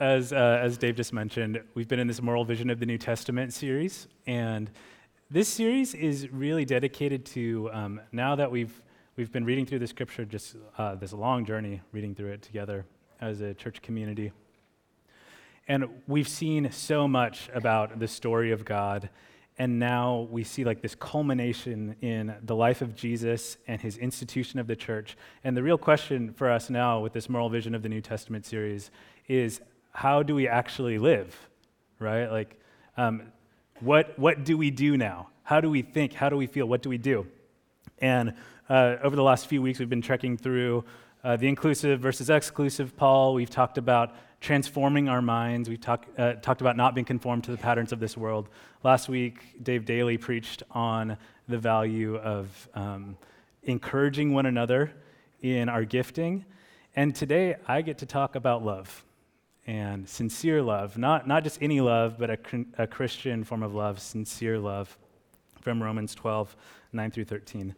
as, uh, as Dave just mentioned, we've been in this Moral Vision of the New Testament series, and this series is really dedicated to um, now that we've, we've been reading through the scripture, just uh, this long journey reading through it together as a church community. And we've seen so much about the story of God and now we see like this culmination in the life of Jesus and his institution of the church. And the real question for us now with this moral vision of the New Testament series is how do we actually live, right? Like, um, what, what do we do now? How do we think? How do we feel? What do we do? And uh, over the last few weeks, we've been trekking through uh, the inclusive versus exclusive Paul. We've talked about transforming our minds. We've talk, uh, talked about not being conformed to the patterns of this world. Last week, Dave Daly preached on the value of um, encouraging one another in our gifting. And today, I get to talk about love and sincere love. Not, not just any love, but a, a Christian form of love, sincere love, from Romans 12, 9 through 13.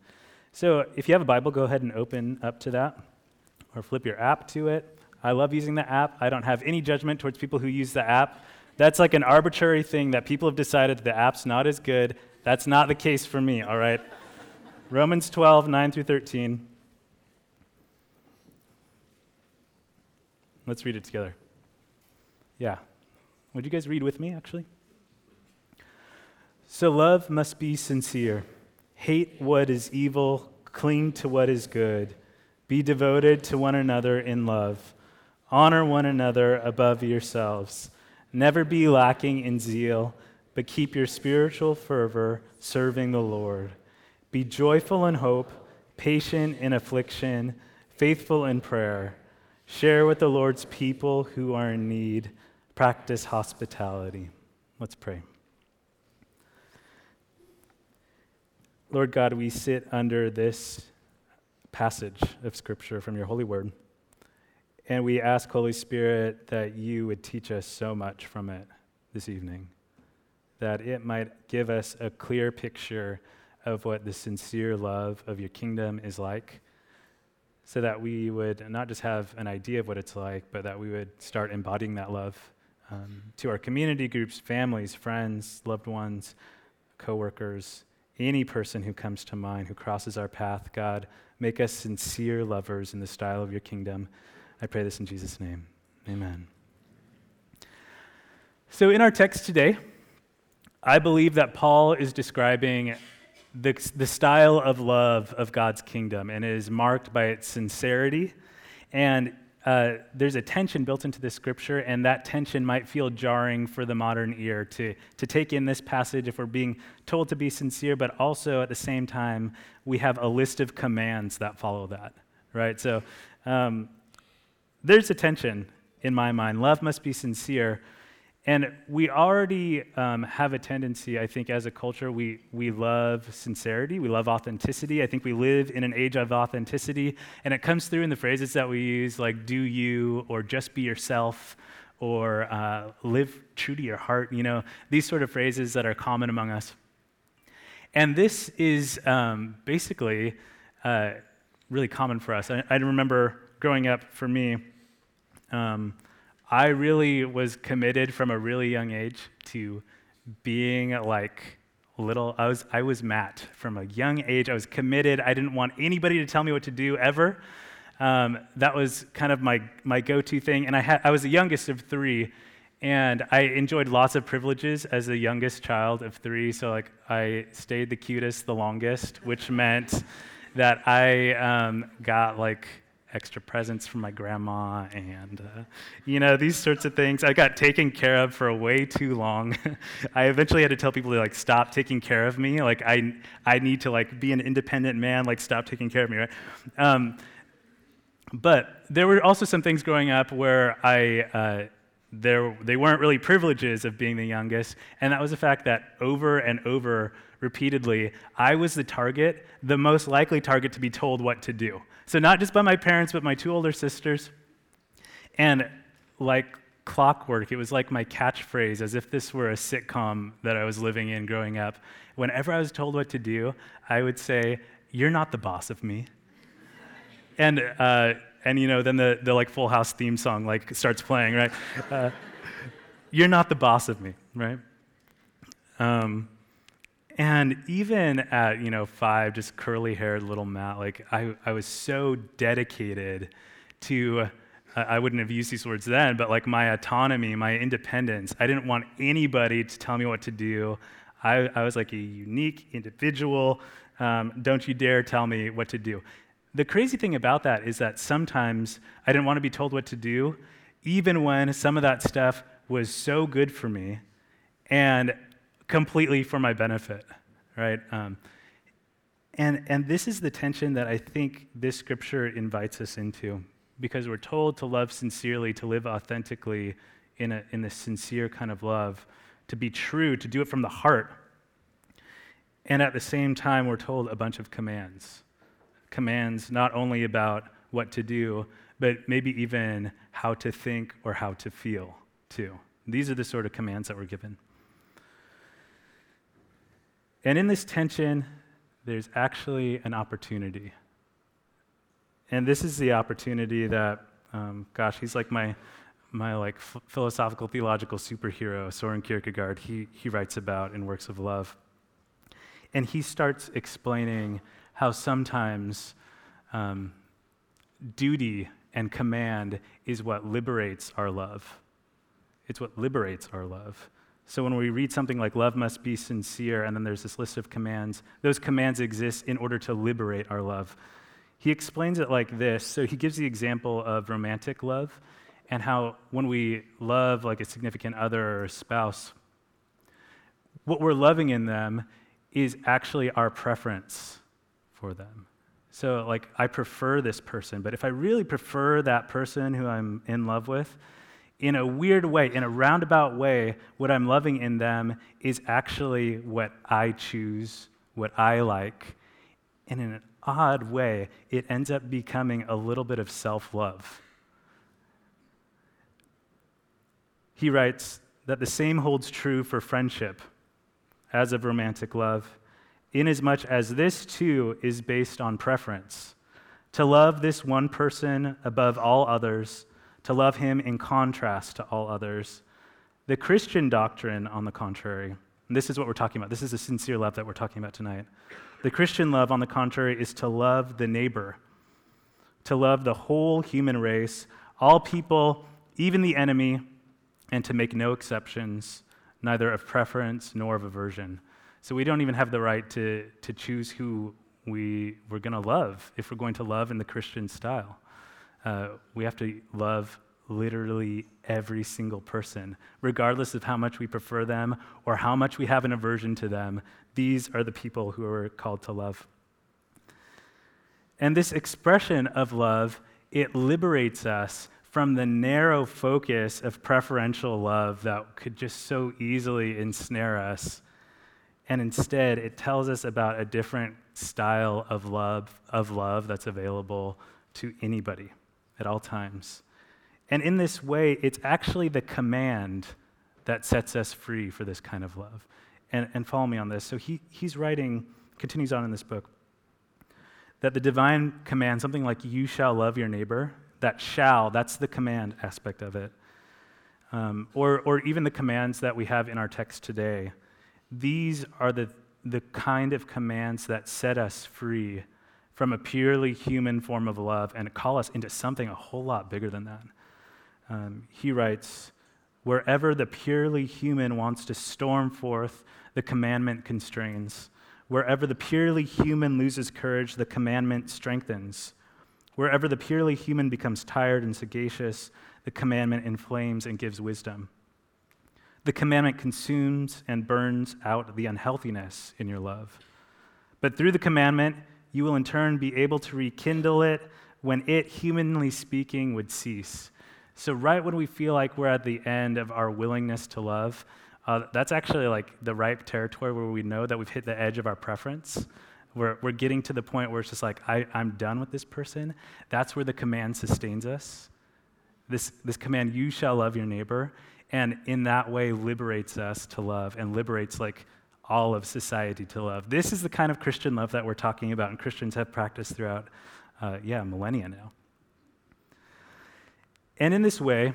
So if you have a Bible, go ahead and open up to that or flip your app to it. I love using the app. I don't have any judgment towards people who use the app. That's like an arbitrary thing that people have decided the app's not as good. That's not the case for me, all right? Romans 12, 9 through 13. Let's read it together. Yeah. Would you guys read with me, actually? So love must be sincere. Hate what is evil, cling to what is good. Be devoted to one another in love. Honor one another above yourselves. Never be lacking in zeal, but keep your spiritual fervor serving the Lord. Be joyful in hope, patient in affliction, faithful in prayer. Share with the Lord's people who are in need. Practice hospitality. Let's pray. Lord God, we sit under this passage of Scripture from your holy word. And we ask, Holy Spirit, that you would teach us so much from it this evening, that it might give us a clear picture of what the sincere love of your kingdom is like, so that we would not just have an idea of what it's like, but that we would start embodying that love um, to our community groups, families, friends, loved ones, coworkers, any person who comes to mind who crosses our path. God, make us sincere lovers in the style of your kingdom. I pray this in Jesus' name. Amen. So, in our text today, I believe that Paul is describing the, the style of love of God's kingdom, and it is marked by its sincerity. And uh, there's a tension built into this scripture, and that tension might feel jarring for the modern ear to, to take in this passage if we're being told to be sincere, but also at the same time, we have a list of commands that follow that, right? So, um, there's a tension in my mind. Love must be sincere. And we already um, have a tendency, I think, as a culture, we, we love sincerity, we love authenticity. I think we live in an age of authenticity, and it comes through in the phrases that we use, like do you, or just be yourself, or uh, live true to your heart, you know, these sort of phrases that are common among us. And this is um, basically uh, really common for us. I, I remember growing up for me, um, I really was committed from a really young age to being like little. I was, I was Matt from a young age. I was committed. I didn't want anybody to tell me what to do ever. Um, that was kind of my, my go to thing. And I, had, I was the youngest of three. And I enjoyed lots of privileges as the youngest child of three. So, like, I stayed the cutest the longest, which meant that I um, got like extra presents from my grandma and uh, you know these sorts of things. I got taken care of for way too long. I eventually had to tell people to like stop taking care of me. Like i i need to like be an independent man like stop taking care of me right? Um, but there were also some things growing up where i uh, there, they weren't really privileges of being the youngest, and that was the fact that over and over repeatedly, I was the target, the most likely target to be told what to do. So, not just by my parents, but my two older sisters. And like clockwork, it was like my catchphrase, as if this were a sitcom that I was living in growing up. Whenever I was told what to do, I would say, You're not the boss of me. And uh, and you know, then the, the like Full House theme song like starts playing, right? Uh, you're not the boss of me, right? Um, and even at you know five, just curly haired little Matt, like I, I was so dedicated to. I wouldn't have used these words then, but like my autonomy, my independence. I didn't want anybody to tell me what to do. I, I was like a unique individual. Um, don't you dare tell me what to do. The crazy thing about that is that sometimes I didn't want to be told what to do, even when some of that stuff was so good for me and completely for my benefit, right? Um, and, and this is the tension that I think this scripture invites us into because we're told to love sincerely, to live authentically in a, in a sincere kind of love, to be true, to do it from the heart. And at the same time, we're told a bunch of commands. Commands not only about what to do, but maybe even how to think or how to feel, too. These are the sort of commands that we're given. And in this tension, there's actually an opportunity. And this is the opportunity that, um, gosh, he's like my, my like f- philosophical theological superhero, Soren Kierkegaard. He, he writes about in Works of Love. And he starts explaining how sometimes um, duty and command is what liberates our love. It's what liberates our love. So when we read something like love must be sincere, and then there's this list of commands, those commands exist in order to liberate our love. He explains it like this. So he gives the example of romantic love and how when we love like a significant other or a spouse, what we're loving in them is actually our preference for them. So, like, I prefer this person, but if I really prefer that person who I'm in love with, in a weird way, in a roundabout way, what I'm loving in them is actually what I choose, what I like. And in an odd way, it ends up becoming a little bit of self love. He writes that the same holds true for friendship as of romantic love, inasmuch as this too is based on preference. To love this one person above all others to love him in contrast to all others. The Christian doctrine, on the contrary, this is what we're talking about, this is a sincere love that we're talking about tonight. The Christian love, on the contrary, is to love the neighbor, to love the whole human race, all people, even the enemy, and to make no exceptions, neither of preference nor of aversion. So we don't even have the right to, to choose who we, we're going to love if we're going to love in the Christian style. Uh, we have to love literally every single person, regardless of how much we prefer them or how much we have an aversion to them. These are the people who are called to love. And this expression of love, it liberates us from the narrow focus of preferential love that could just so easily ensnare us. And instead, it tells us about a different style of love, of love that's available to anybody at all times. And in this way, it's actually the command that sets us free for this kind of love. And, and follow me on this. So he, he's writing, continues on in this book, that the divine command, something like, you shall love your neighbor, that shall, that's the command aspect of it. Um, or, or even the commands that we have in our text today. These are the, the kind of commands that set us free from a purely human form of love and call us into something a whole lot bigger than that. Um, he writes, Wherever the purely human wants to storm forth, the commandment constrains. Wherever the purely human loses courage, the commandment strengthens. Wherever the purely human becomes tired and sagacious, the commandment inflames and gives wisdom. The commandment consumes and burns out the unhealthiness in your love. But through the commandment, you will in turn be able to rekindle it when it, humanly speaking, would cease. So, right when we feel like we're at the end of our willingness to love, uh, that's actually like the ripe territory where we know that we've hit the edge of our preference. We're, we're getting to the point where it's just like, I, I'm done with this person. That's where the command sustains us. This, this command, you shall love your neighbor, and in that way liberates us to love and liberates like all of society to love. This is the kind of Christian love that we're talking about, and Christians have practiced throughout, uh, yeah, millennia now. And in this way,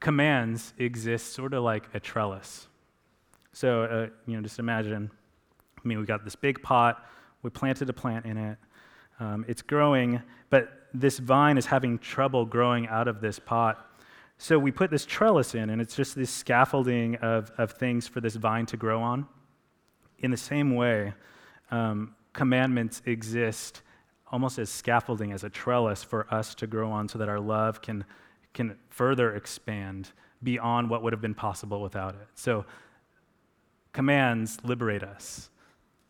commands exist sort of like a trellis. So, uh, you know, just imagine, I mean, we got this big pot, we planted a plant in it, um, it's growing, but this vine is having trouble growing out of this pot. So we put this trellis in, and it's just this scaffolding of, of things for this vine to grow on. In the same way, um, commandments exist almost as scaffolding, as a trellis for us to grow on so that our love can, can further expand beyond what would have been possible without it. So, commands liberate us.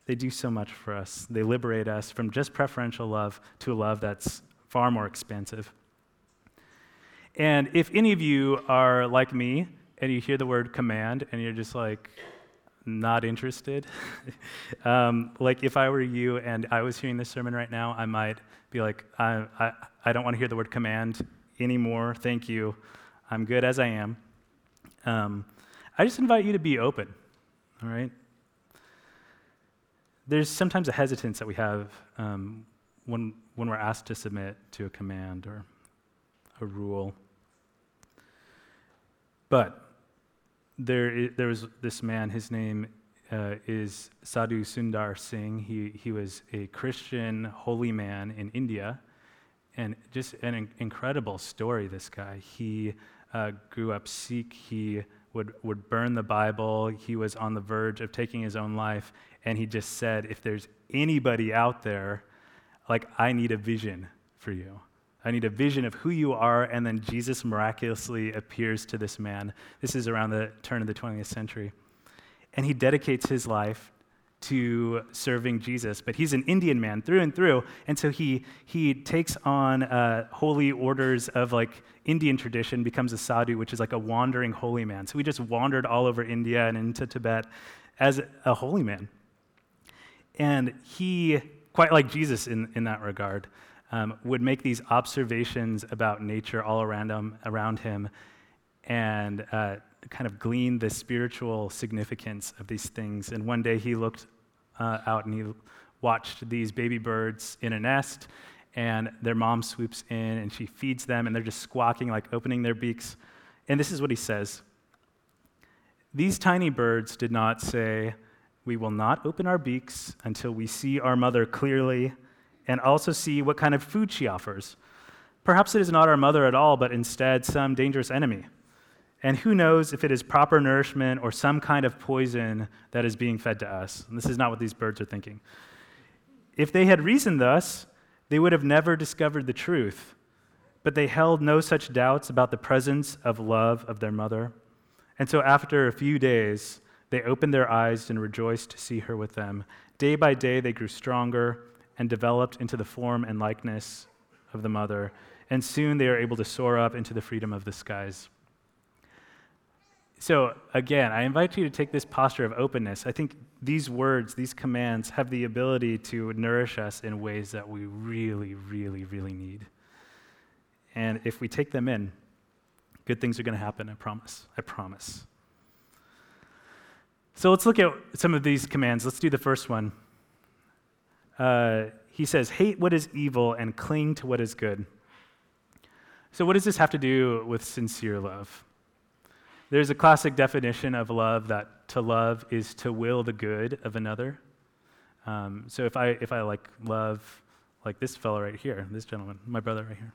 They do so much for us. They liberate us from just preferential love to a love that's far more expansive. And if any of you are like me and you hear the word command and you're just like, not interested. um, like if I were you and I was hearing this sermon right now, I might be like, I, I, I don't want to hear the word command anymore. Thank you. I'm good as I am. Um, I just invite you to be open, all right? There's sometimes a hesitance that we have um, when, when we're asked to submit to a command or a rule. But there, there was this man, his name uh, is Sadhu Sundar Singh. He, he was a Christian holy man in India, and just an in- incredible story, this guy. He uh, grew up Sikh. He would, would burn the Bible. He was on the verge of taking his own life, and he just said, If there's anybody out there, like, I need a vision for you. I need a vision of who you are. And then Jesus miraculously appears to this man. This is around the turn of the 20th century. And he dedicates his life to serving Jesus. But he's an Indian man through and through. And so he, he takes on uh, holy orders of like Indian tradition, becomes a sadhu, which is like a wandering holy man. So he just wandered all over India and into Tibet as a holy man. And he, quite like Jesus in, in that regard, um, would make these observations about nature all around him, around him and uh, kind of glean the spiritual significance of these things. And one day he looked uh, out and he watched these baby birds in a nest, and their mom swoops in and she feeds them, and they're just squawking, like opening their beaks. And this is what he says These tiny birds did not say, We will not open our beaks until we see our mother clearly and also see what kind of food she offers. Perhaps it is not our mother at all, but instead some dangerous enemy. And who knows if it is proper nourishment or some kind of poison that is being fed to us. And this is not what these birds are thinking. If they had reasoned thus, they would have never discovered the truth. But they held no such doubts about the presence of love of their mother. And so after a few days, they opened their eyes and rejoiced to see her with them. Day by day, they grew stronger and developed into the form and likeness of the mother, and soon they are able to soar up into the freedom of the skies. So, again, I invite you to take this posture of openness. I think these words, these commands, have the ability to nourish us in ways that we really, really, really need. And if we take them in, good things are going to happen, I promise. I promise. So, let's look at some of these commands. Let's do the first one uh, he says, hate what is evil and cling to what is good. So, what does this have to do with sincere love? There's a classic definition of love that to love is to will the good of another. Um, so, if I, if I like love, like this fellow right here, this gentleman, my brother right here,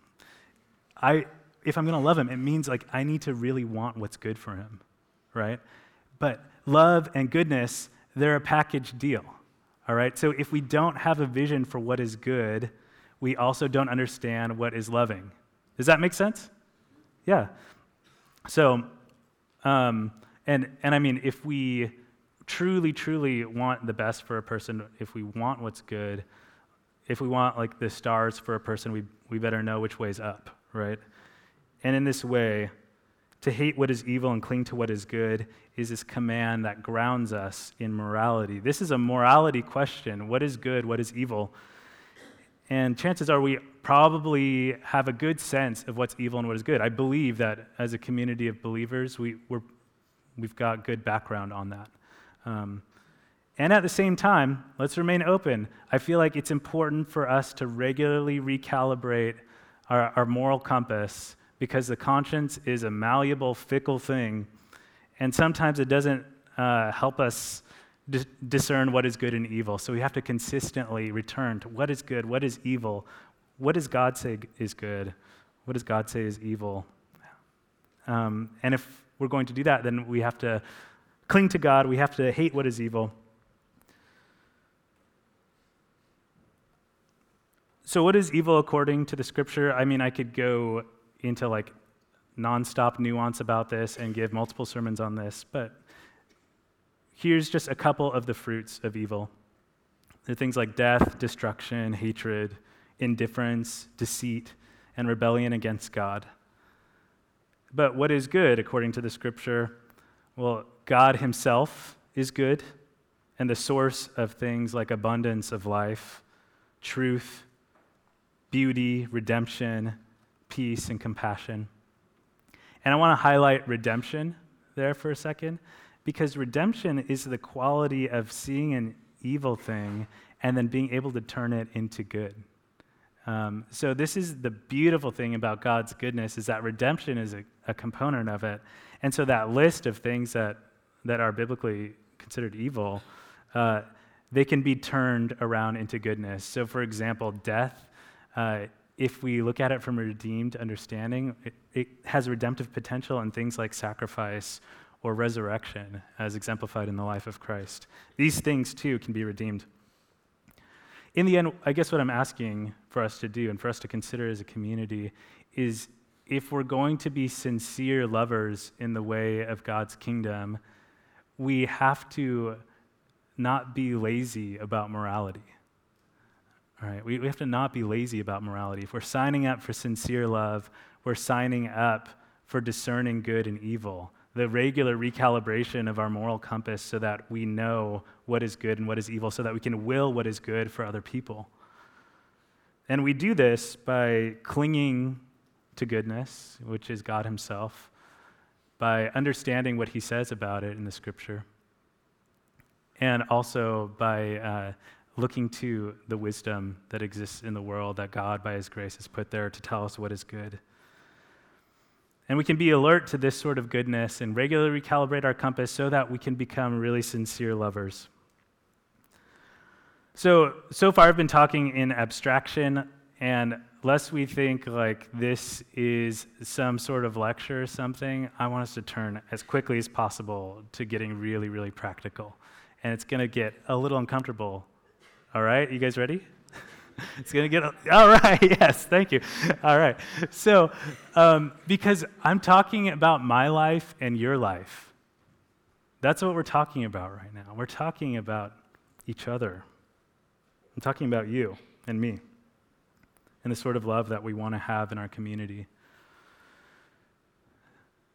I, if I'm going to love him, it means like I need to really want what's good for him, right? But love and goodness, they're a package deal. All right? So if we don't have a vision for what is good, we also don't understand what is loving. Does that make sense? Yeah. So, um, and, and I mean, if we truly, truly want the best for a person, if we want what's good, if we want like the stars for a person, we, we better know which way's up, right? And in this way, to hate what is evil and cling to what is good is this command that grounds us in morality. This is a morality question what is good, what is evil? And chances are we probably have a good sense of what's evil and what is good. I believe that as a community of believers, we, we have got good background on that. Um, and at the same time, let's remain open. I feel like it's important for us to regularly recalibrate our, our moral compass because the conscience is a malleable, fickle thing, and sometimes it doesn't uh, help us d- discern what is good and evil. So we have to consistently return to what is good, what is evil, what does God say is good, what does God say is evil. Um, and if we're going to do that, then we have to cling to God, we have to hate what is evil. So, what is evil according to the scripture? I mean, I could go into like nonstop nuance about this and give multiple sermons on this, but here's just a couple of the fruits of evil. There are things like death, destruction, hatred, indifference, deceit, and rebellion against God. But what is good according to the scripture? Well, God Himself is good and the source of things like abundance of life, truth, beauty, redemption, peace, and compassion. And I want to highlight redemption there for a second because redemption is the quality of seeing an evil thing and then being able to turn it into good. Um, so this is the beautiful thing about God's goodness is that redemption is a, a component of it. And so that list of things that, that are biblically considered evil, uh, they can be turned around into goodness. So, for example, death uh, if we look at it from a redeemed understanding, it, it has redemptive potential in things like sacrifice or resurrection, as exemplified in the life of Christ. These things, too, can be redeemed. In the end, I guess what I'm asking for us to do and for us to consider as a community is if we're going to be sincere lovers in the way of God's kingdom, we have to not be lazy about morality. All right, we, we have to not be lazy about morality. If we're signing up for sincere love, we're signing up for discerning good and evil, the regular recalibration of our moral compass so that we know what is good and what is evil, so that we can will what is good for other people. And we do this by clinging to goodness, which is God Himself, by understanding what He says about it in the Scripture, and also by uh, looking to the wisdom that exists in the world that God, by His grace, has put there to tell us what is good. And we can be alert to this sort of goodness and regularly recalibrate our compass so that we can become really sincere lovers. So, so far I've been talking in abstraction, and lest we think like this is some sort of lecture or something, I want us to turn as quickly as possible to getting really, really practical. And it's going to get a little uncomfortable all right, you guys ready? it's going to get, all right, yes, thank you. All right. So, um, because I'm talking about my life and your life. That's what we're talking about right now. We're talking about each other. I'm talking about you and me and the sort of love that we want to have in our community.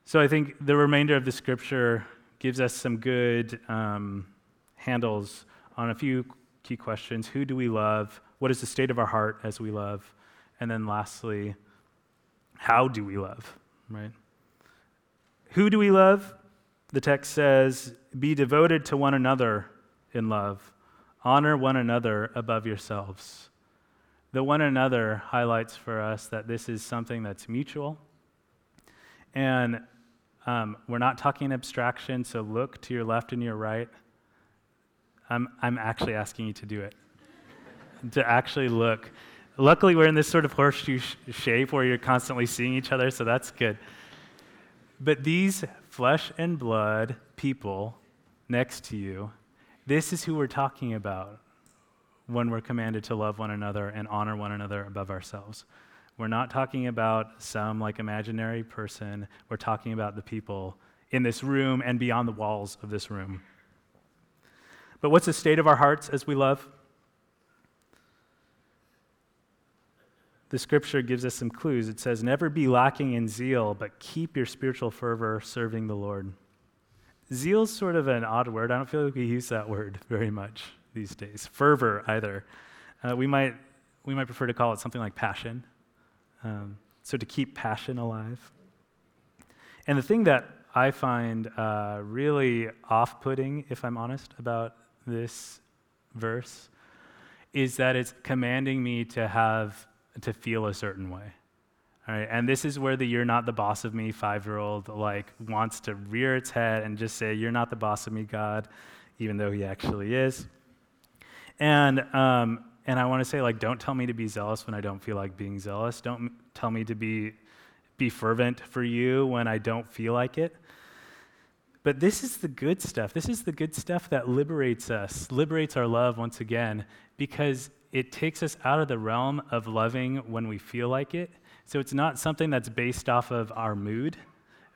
So I think the remainder of the scripture gives us some good um, handles on a few key questions Who do we love? What is the state of our heart as we love? And then lastly, how do we love? Right? Who do we love? The text says, Be devoted to one another in love, honor one another above yourselves. The one another highlights for us that this is something that's mutual. And um, we're not talking abstraction, so look to your left and your right. I'm, I'm actually asking you to do it. to actually look. Luckily, we're in this sort of horseshoe sh- shape where you're constantly seeing each other, so that's good. But these flesh and blood people next to you, this is who we're talking about when we're commanded to love one another and honor one another above ourselves. We're not talking about some like imaginary person. We're talking about the people in this room and beyond the walls of this room. But what's the state of our hearts as we love? The scripture gives us some clues. It says, Never be lacking in zeal, but keep your spiritual fervor serving the Lord. Zeal is sort of an odd word. I don't feel like we use that word very much these days. Fervor, either. Uh, we, might, we might prefer to call it something like passion. Um, so to keep passion alive. And the thing that I find uh, really off putting, if I'm honest, about this verse is that it's commanding me to have to feel a certain way. All right, and this is where the you're not the boss of me five year old like wants to rear its head and just say, You're not the boss of me, God, even though he actually is. And, um, and I want to say, like, don't tell me to be zealous when I don't feel like being zealous. Don't tell me to be, be fervent for you when I don't feel like it. But this is the good stuff. This is the good stuff that liberates us, liberates our love once again, because it takes us out of the realm of loving when we feel like it so it's not something that's based off of our mood,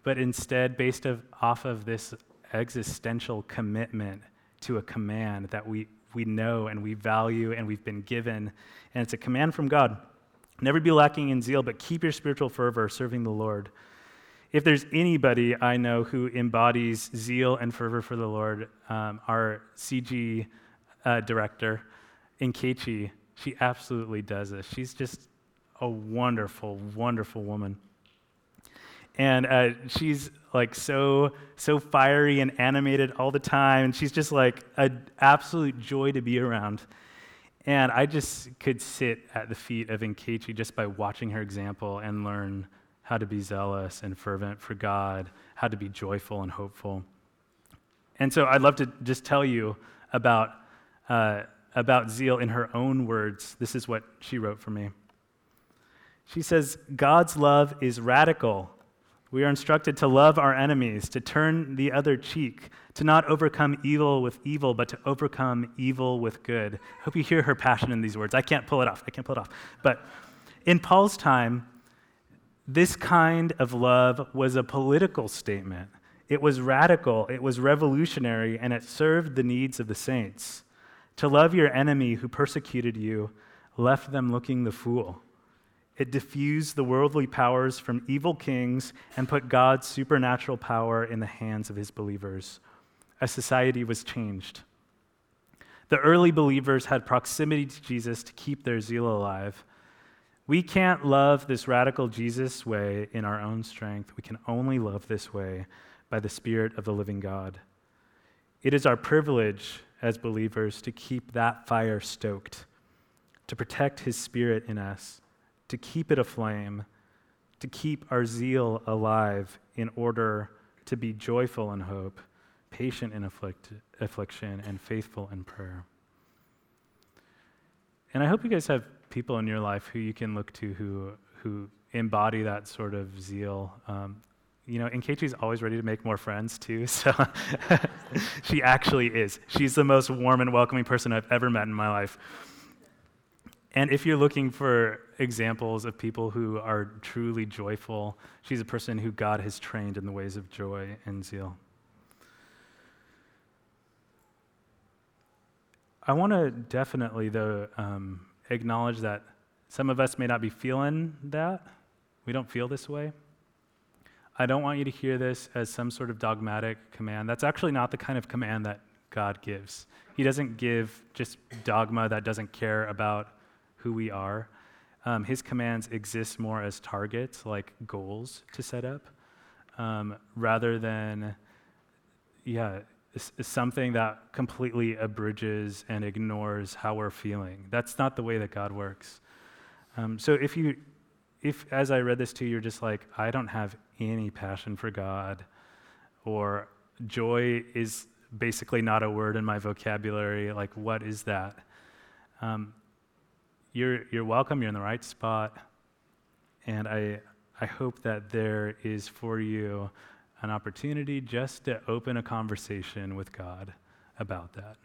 but instead based of, off of this existential commitment to a command that we, we know and we value and we've been given. And it's a command from God. Never be lacking in zeal, but keep your spiritual fervor serving the Lord. If there's anybody I know who embodies zeal and fervor for the Lord, um, our CG uh, director, Nkechi, she absolutely does this. She's just a wonderful, wonderful woman. And uh, she's like so, so fiery and animated all the time. And she's just like an absolute joy to be around. And I just could sit at the feet of Nkechi just by watching her example and learn how to be zealous and fervent for God, how to be joyful and hopeful. And so I'd love to just tell you about, uh, about zeal in her own words. This is what she wrote for me. She says, God's love is radical. We are instructed to love our enemies, to turn the other cheek, to not overcome evil with evil, but to overcome evil with good. I hope you hear her passion in these words. I can't pull it off. I can't pull it off. But in Paul's time, this kind of love was a political statement. It was radical, it was revolutionary, and it served the needs of the saints. To love your enemy who persecuted you left them looking the fool. It diffused the worldly powers from evil kings and put God's supernatural power in the hands of his believers. A society was changed. The early believers had proximity to Jesus to keep their zeal alive. We can't love this radical Jesus way in our own strength. We can only love this way by the Spirit of the living God. It is our privilege as believers to keep that fire stoked, to protect His Spirit in us to keep it aflame, to keep our zeal alive in order to be joyful in hope, patient in afflict- affliction, and faithful in prayer. And I hope you guys have people in your life who you can look to who, who embody that sort of zeal. Um, you know, Nkechi's always ready to make more friends too, so she actually is. She's the most warm and welcoming person I've ever met in my life. And if you're looking for examples of people who are truly joyful, she's a person who God has trained in the ways of joy and zeal. I want to definitely, though, um, acknowledge that some of us may not be feeling that. We don't feel this way. I don't want you to hear this as some sort of dogmatic command. That's actually not the kind of command that God gives. He doesn't give just dogma that doesn't care about who we are. Um, his commands exist more as targets, like goals to set up, um, rather than, yeah, something that completely abridges and ignores how we're feeling. That's not the way that God works. Um, so if you, if as I read this to you, you're just like, I don't have any passion for God, or joy is basically not a word in my vocabulary, like, what is that? Um, you're, you're welcome. You're in the right spot. And I, I hope that there is for you an opportunity just to open a conversation with God about that.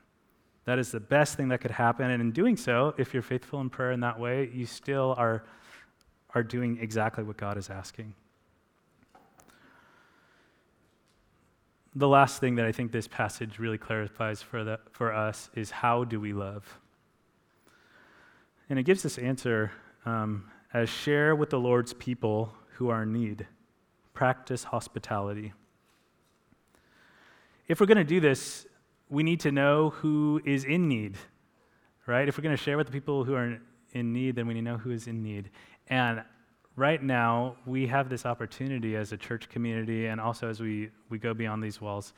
That is the best thing that could happen. And in doing so, if you're faithful in prayer in that way, you still are, are doing exactly what God is asking. The last thing that I think this passage really clarifies for, the, for us is how do we love? And it gives this answer um, as share with the Lord's people who are in need, practice hospitality. If we're going to do this, we need to know who is in need, right? If we're going to share with the people who are in need, then we need to know who is in need. And right now, we have this opportunity as a church community and also as we, we go beyond these walls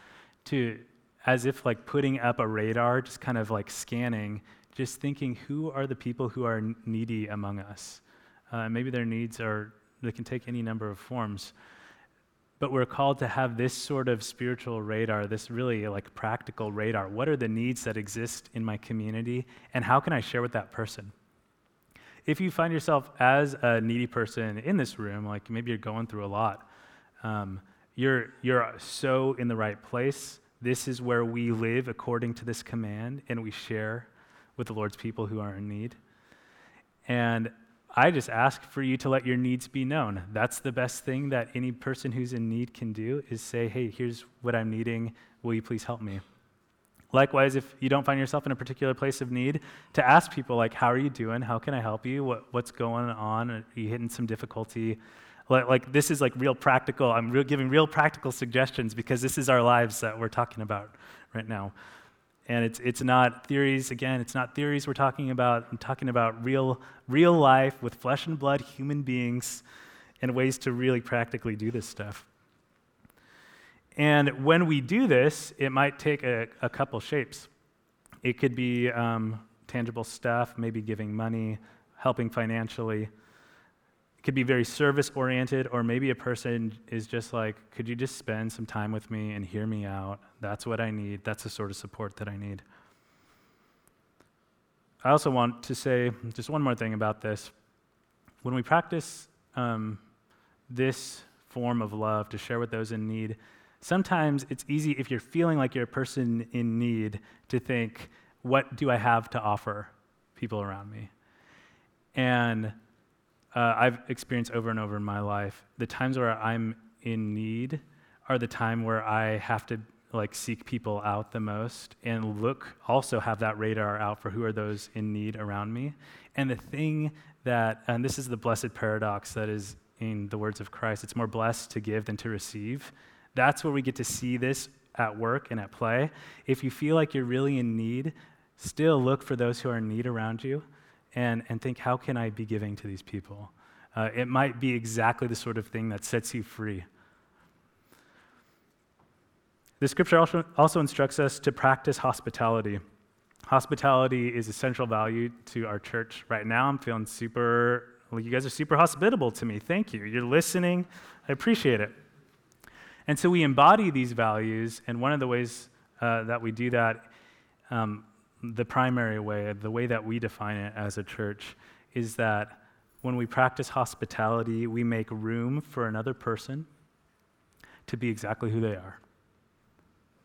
to, as if like putting up a radar, just kind of like scanning just thinking who are the people who are needy among us? Uh, maybe their needs are They can take any number of forms. But we're called to have this sort of spiritual radar, this really like practical radar. What are the needs that exist in my community, and how can I share with that person? If you find yourself as a needy person in this room, like maybe you're going through a lot, um, you're, you're so in the right place. This is where we live according to this command, and we share with the Lord's people who are in need. And I just ask for you to let your needs be known. That's the best thing that any person who's in need can do is say, hey, here's what I'm needing. Will you please help me? Likewise, if you don't find yourself in a particular place of need, to ask people, like, how are you doing? How can I help you? What, what's going on? Are you hitting some difficulty? Like, like this is like real practical. I'm real, giving real practical suggestions because this is our lives that we're talking about right now. And it's, it's not theories, again, it's not theories we're talking about. I'm talking about real, real life with flesh and blood human beings and ways to really practically do this stuff. And when we do this, it might take a, a couple shapes. It could be um, tangible stuff, maybe giving money, helping financially could be very service oriented, or maybe a person is just like, could you just spend some time with me and hear me out? That's what I need. That's the sort of support that I need. I also want to say just one more thing about this. When we practice um, this form of love to share with those in need, sometimes it's easy if you're feeling like you're a person in need to think, what do I have to offer people around me? And uh, I've experienced over and over in my life. The times where I'm in need are the time where I have to like seek people out the most and look also have that radar out for who are those in need around me. And the thing that and this is the blessed paradox that is in the words of Christ, it's more blessed to give than to receive. That's where we get to see this at work and at play. If you feel like you're really in need, still look for those who are in need around you and, and think, how can I be giving to these people? Uh, it might be exactly the sort of thing that sets you free. The scripture also, also instructs us to practice hospitality. Hospitality is a central value to our church right now. I'm feeling super, well, you guys are super hospitable to me. Thank you. You're listening. I appreciate it. And so we embody these values, and one of the ways uh, that we do that um, the primary way, the way that we define it as a church, is that when we practice hospitality, we make room for another person to be exactly who they are,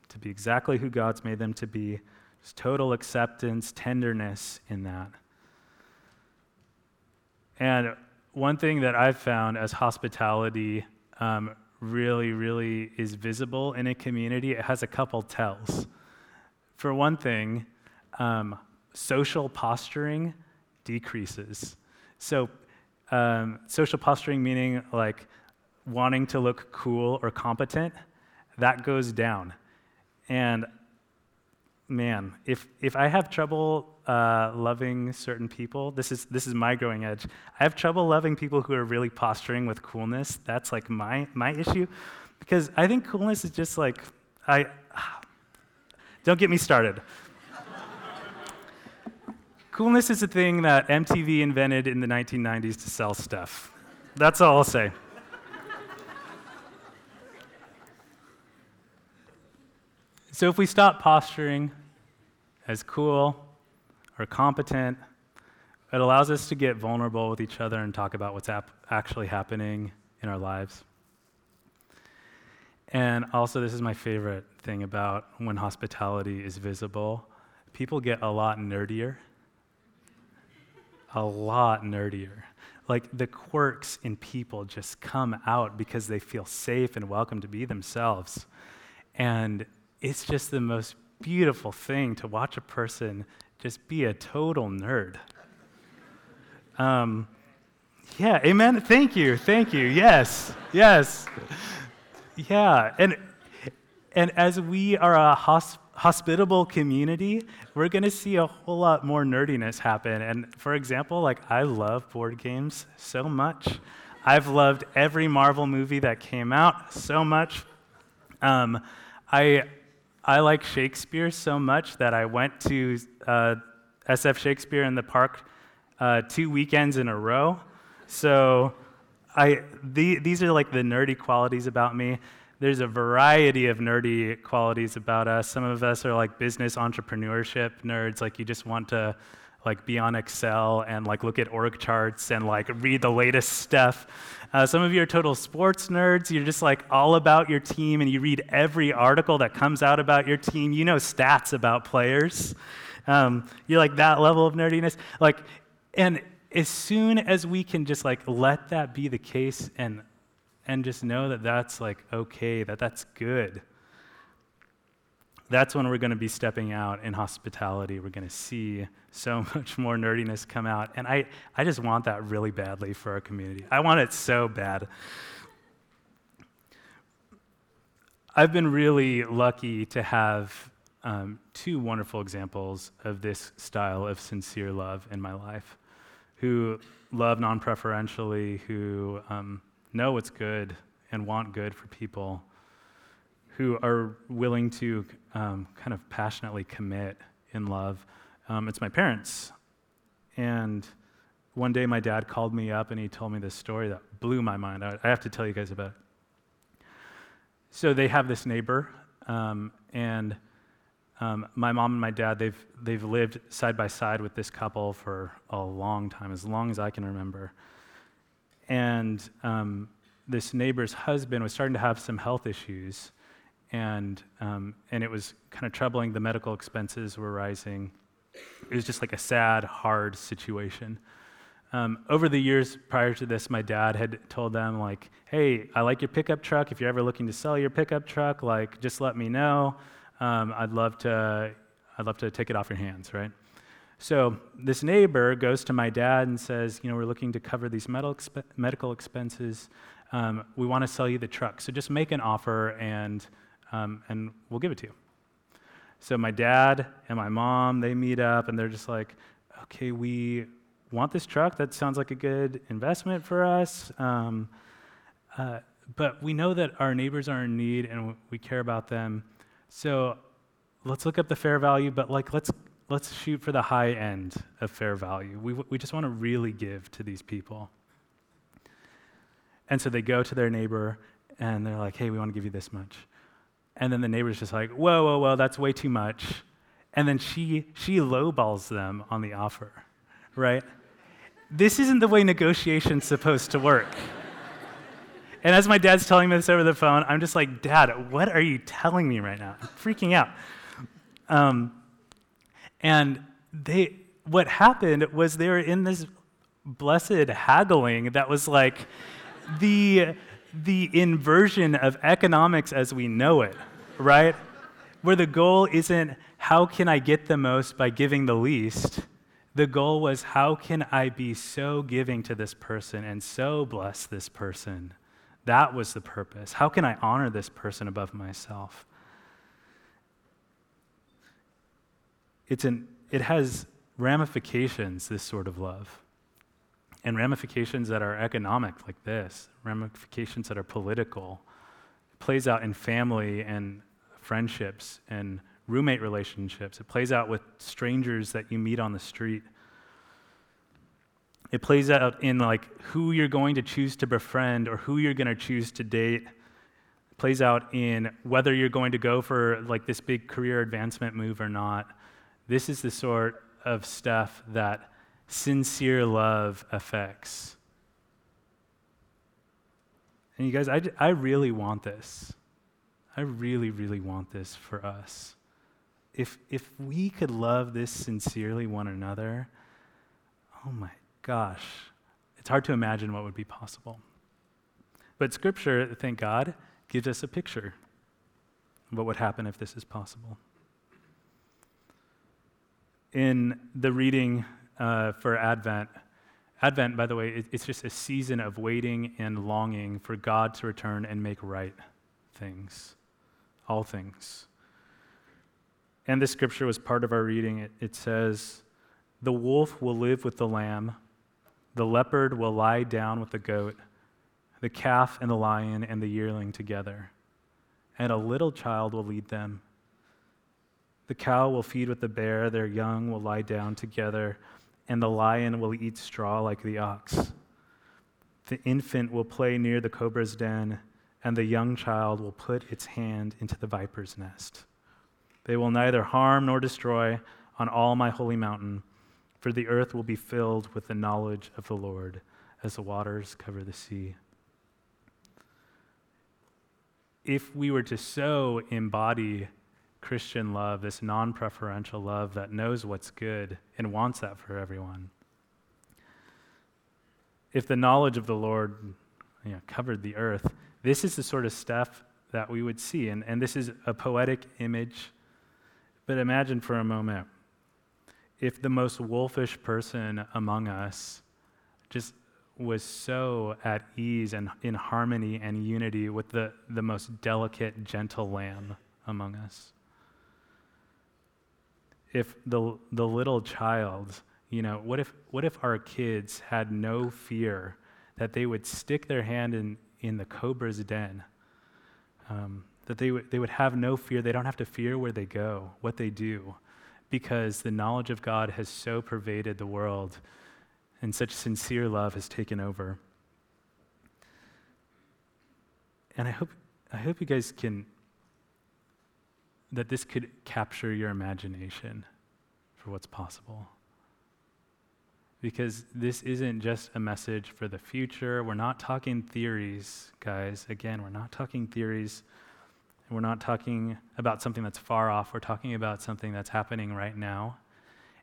to be exactly who God's made them to be. Just total acceptance, tenderness in that. And one thing that I've found as hospitality um, really, really is visible in a community, it has a couple tells. For one thing, um, social posturing decreases. So, um, social posturing meaning like wanting to look cool or competent, that goes down. And man, if, if I have trouble uh, loving certain people, this is, this is my growing edge. I have trouble loving people who are really posturing with coolness. That's like my, my issue. Because I think coolness is just like, I, don't get me started. Coolness is a thing that MTV invented in the 1990s to sell stuff. That's all I'll say. so if we stop posturing as cool or competent, it allows us to get vulnerable with each other and talk about what's ap- actually happening in our lives. And also, this is my favorite thing about when hospitality is visible. People get a lot nerdier a lot nerdier. Like the quirks in people just come out because they feel safe and welcome to be themselves. And it's just the most beautiful thing to watch a person just be a total nerd. Um, yeah, amen. Thank you. Thank you. Yes. Yes. Yeah. And and as we are a hosp- hospitable community, we're going to see a whole lot more nerdiness happen. And for example, like I love board games so much. I've loved every Marvel movie that came out so much. Um, I I like Shakespeare so much that I went to uh, SF Shakespeare in the park uh, two weekends in a row. So I, the, these are like the nerdy qualities about me. There's a variety of nerdy qualities about us. Some of us are like business entrepreneurship nerds, like you just want to like be on Excel and like look at org charts and like read the latest stuff. Uh, some of you are total sports nerds. You're just like all about your team and you read every article that comes out about your team. You know stats about players. Um, you're like that level of nerdiness. Like, and as soon as we can just like let that be the case and and just know that that's like okay, that that's good. That's when we're going to be stepping out in hospitality. We're going to see so much more nerdiness come out. And I, I just want that really badly for our community. I want it so bad. I've been really lucky to have um, two wonderful examples of this style of sincere love in my life who love non preferentially, who um, know what's good and want good for people, who are willing to um, kind of passionately commit in love. Um, it's my parents. And one day my dad called me up and he told me this story that blew my mind. I, I have to tell you guys about it. So they have this neighbor, um, and um, my mom and my dad, they've, they've lived side by side with this couple for a long time, as long as I can remember. And um, this neighbor's husband was starting to have some health issues, and, um, and it was kind of troubling. The medical expenses were rising. It was just like a sad, hard situation. Um, over the years prior to this, my dad had told them, like, hey, I like your pickup truck. If you're ever looking to sell your pickup truck, like, just let me know um, I'd love to, I'd love to take it off your hands, right? So this neighbor goes to my dad and says, you know, we're looking to cover these medical expenses. Um, we want to sell you the truck. So just make an offer and, um, and we'll give it to you. So my dad and my mom, they meet up and they're just like, okay, we want this truck. That sounds like a good investment for us. Um, uh, but we know that our neighbors are in need and we care about them. So let's look up the fair value, but like let's let's shoot for the high end of fair value. We, we just want to really give to these people. And so they go to their neighbor and they're like, hey, we want to give you this much. And then the neighbor's just like, whoa, whoa, whoa, that's way too much. And then she, she lowballs them on the offer, right? This isn't the way negotiation's supposed to work. And as my dad's telling me this over the phone, I'm just like, Dad, what are you telling me right now? I'm freaking out. Um, and they, what happened was they were in this blessed haggling that was like the, the inversion of economics as we know it, right? Where the goal isn't how can I get the most by giving the least. The goal was how can I be so giving to this person and so bless this person that was the purpose. How can I honor this person above myself? It's an, it has ramifications, this sort of love. And ramifications that are economic, like this, ramifications that are political. It plays out in family and friendships and roommate relationships. It plays out with strangers that you meet on the street. It plays out in like who you're going to choose to befriend or who you're going to choose to date. It plays out in whether you're going to go for like this big career advancement move or not. This is the sort of stuff that sincere love affects. And you guys, I, I really want this. I really, really want this for us. If, if we could love this sincerely one another, oh my gosh, it's hard to imagine what would be possible. But Scripture, thank God, gives us a picture of what would happen if this is possible. In the reading uh, for Advent, Advent, by the way, it's just a season of waiting and longing for God to return and make right things, all things. And this scripture was part of our reading. It, it says, The wolf will live with the lamb the leopard will lie down with the goat, the calf and the lion and the yearling together, and a little child will lead them. The cow will feed with the bear, their young will lie down together, and the lion will eat straw like the ox. The infant will play near the cobra's den, and the young child will put its hand into the viper's nest. They will neither harm nor destroy on all my holy mountain, for the earth will be filled with the knowledge of the Lord as the waters cover the sea. If we were to so embody Christian love, this non preferential love that knows what's good and wants that for everyone, if the knowledge of the Lord you know, covered the earth, this is the sort of stuff that we would see. And, and this is a poetic image. But imagine for a moment if the most wolfish person among us just was so at ease and in harmony and unity with the, the most delicate, gentle lamb among us. If the, the little child you know, what if, what if our kids had no fear that they would stick their hand in, in the cobra's den? Um, that they, w- they would have no fear. They don't have to fear where they go, what they do, because the knowledge of God has so pervaded the world and such sincere love has taken over. And I hope, I hope you guys can, that this could capture your imagination for what's possible because this isn't just a message for the future. We're not talking theories, guys. Again, we're not talking theories. We're not talking about something that's far off. We're talking about something that's happening right now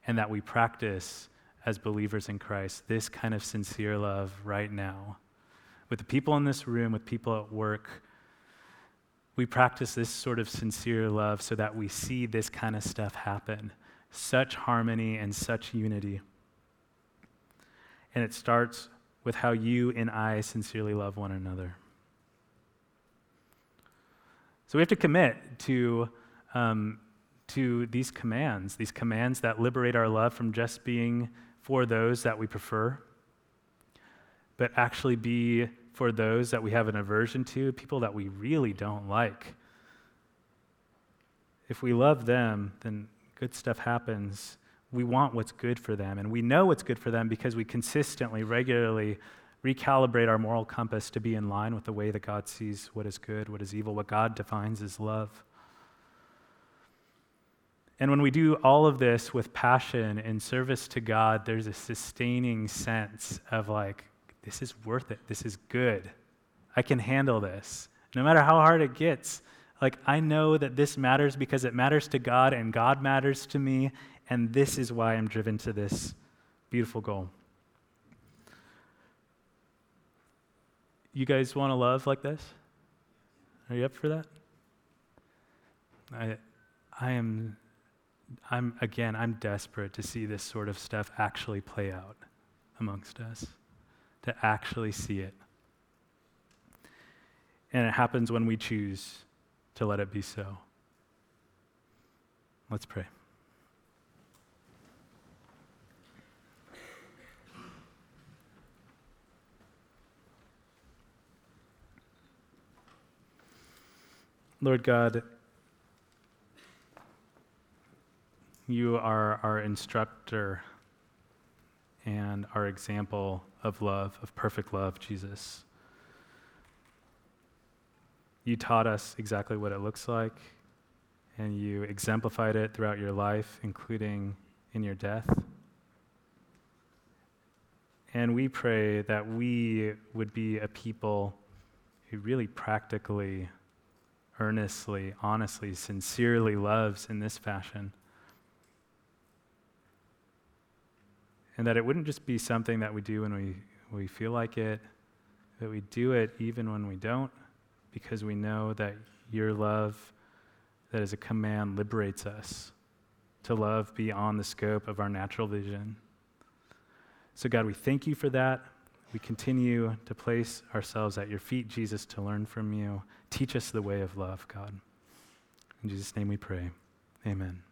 and that we practice as believers in Christ this kind of sincere love right now. With the people in this room, with people at work, we practice this sort of sincere love so that we see this kind of stuff happen. Such harmony and such unity. And it starts with how you and I sincerely love one another. So we have to commit to, um, to these commands, these commands that liberate our love from just being for those that we prefer, but actually be for those that we have an aversion to, people that we really don't like. If we love them, then good stuff happens we want what's good for them. And we know what's good for them because we consistently, regularly recalibrate our moral compass to be in line with the way that God sees what is good, what is evil, what God defines as love. And when we do all of this with passion and service to God, there's a sustaining sense of like, this is worth it. This is good. I can handle this. No matter how hard it gets, like, I know that this matters because it matters to God and God matters to me, and this is why I'm driven to this beautiful goal. You guys want to love like this? Are you up for that? I, I am, I'm, again, I'm desperate to see this sort of stuff actually play out amongst us, to actually see it. And it happens when we choose to let it be so. Let's pray. Lord God, you are our instructor and our example of love, of perfect love, Jesus. You taught us exactly what it looks like, and you exemplified it throughout your life, including in your death. And we pray that we would be a people who really practically earnestly, honestly, sincerely loves in this fashion. And that it wouldn't just be something that we do when we, we feel like it, that we do it even when we don't, because we know that your love, that is a command, liberates us to love beyond the scope of our natural vision. So, God, we thank you for that. We continue to place ourselves at your feet, Jesus, to learn from you. Teach us the way of love, God. In Jesus' name we pray. Amen.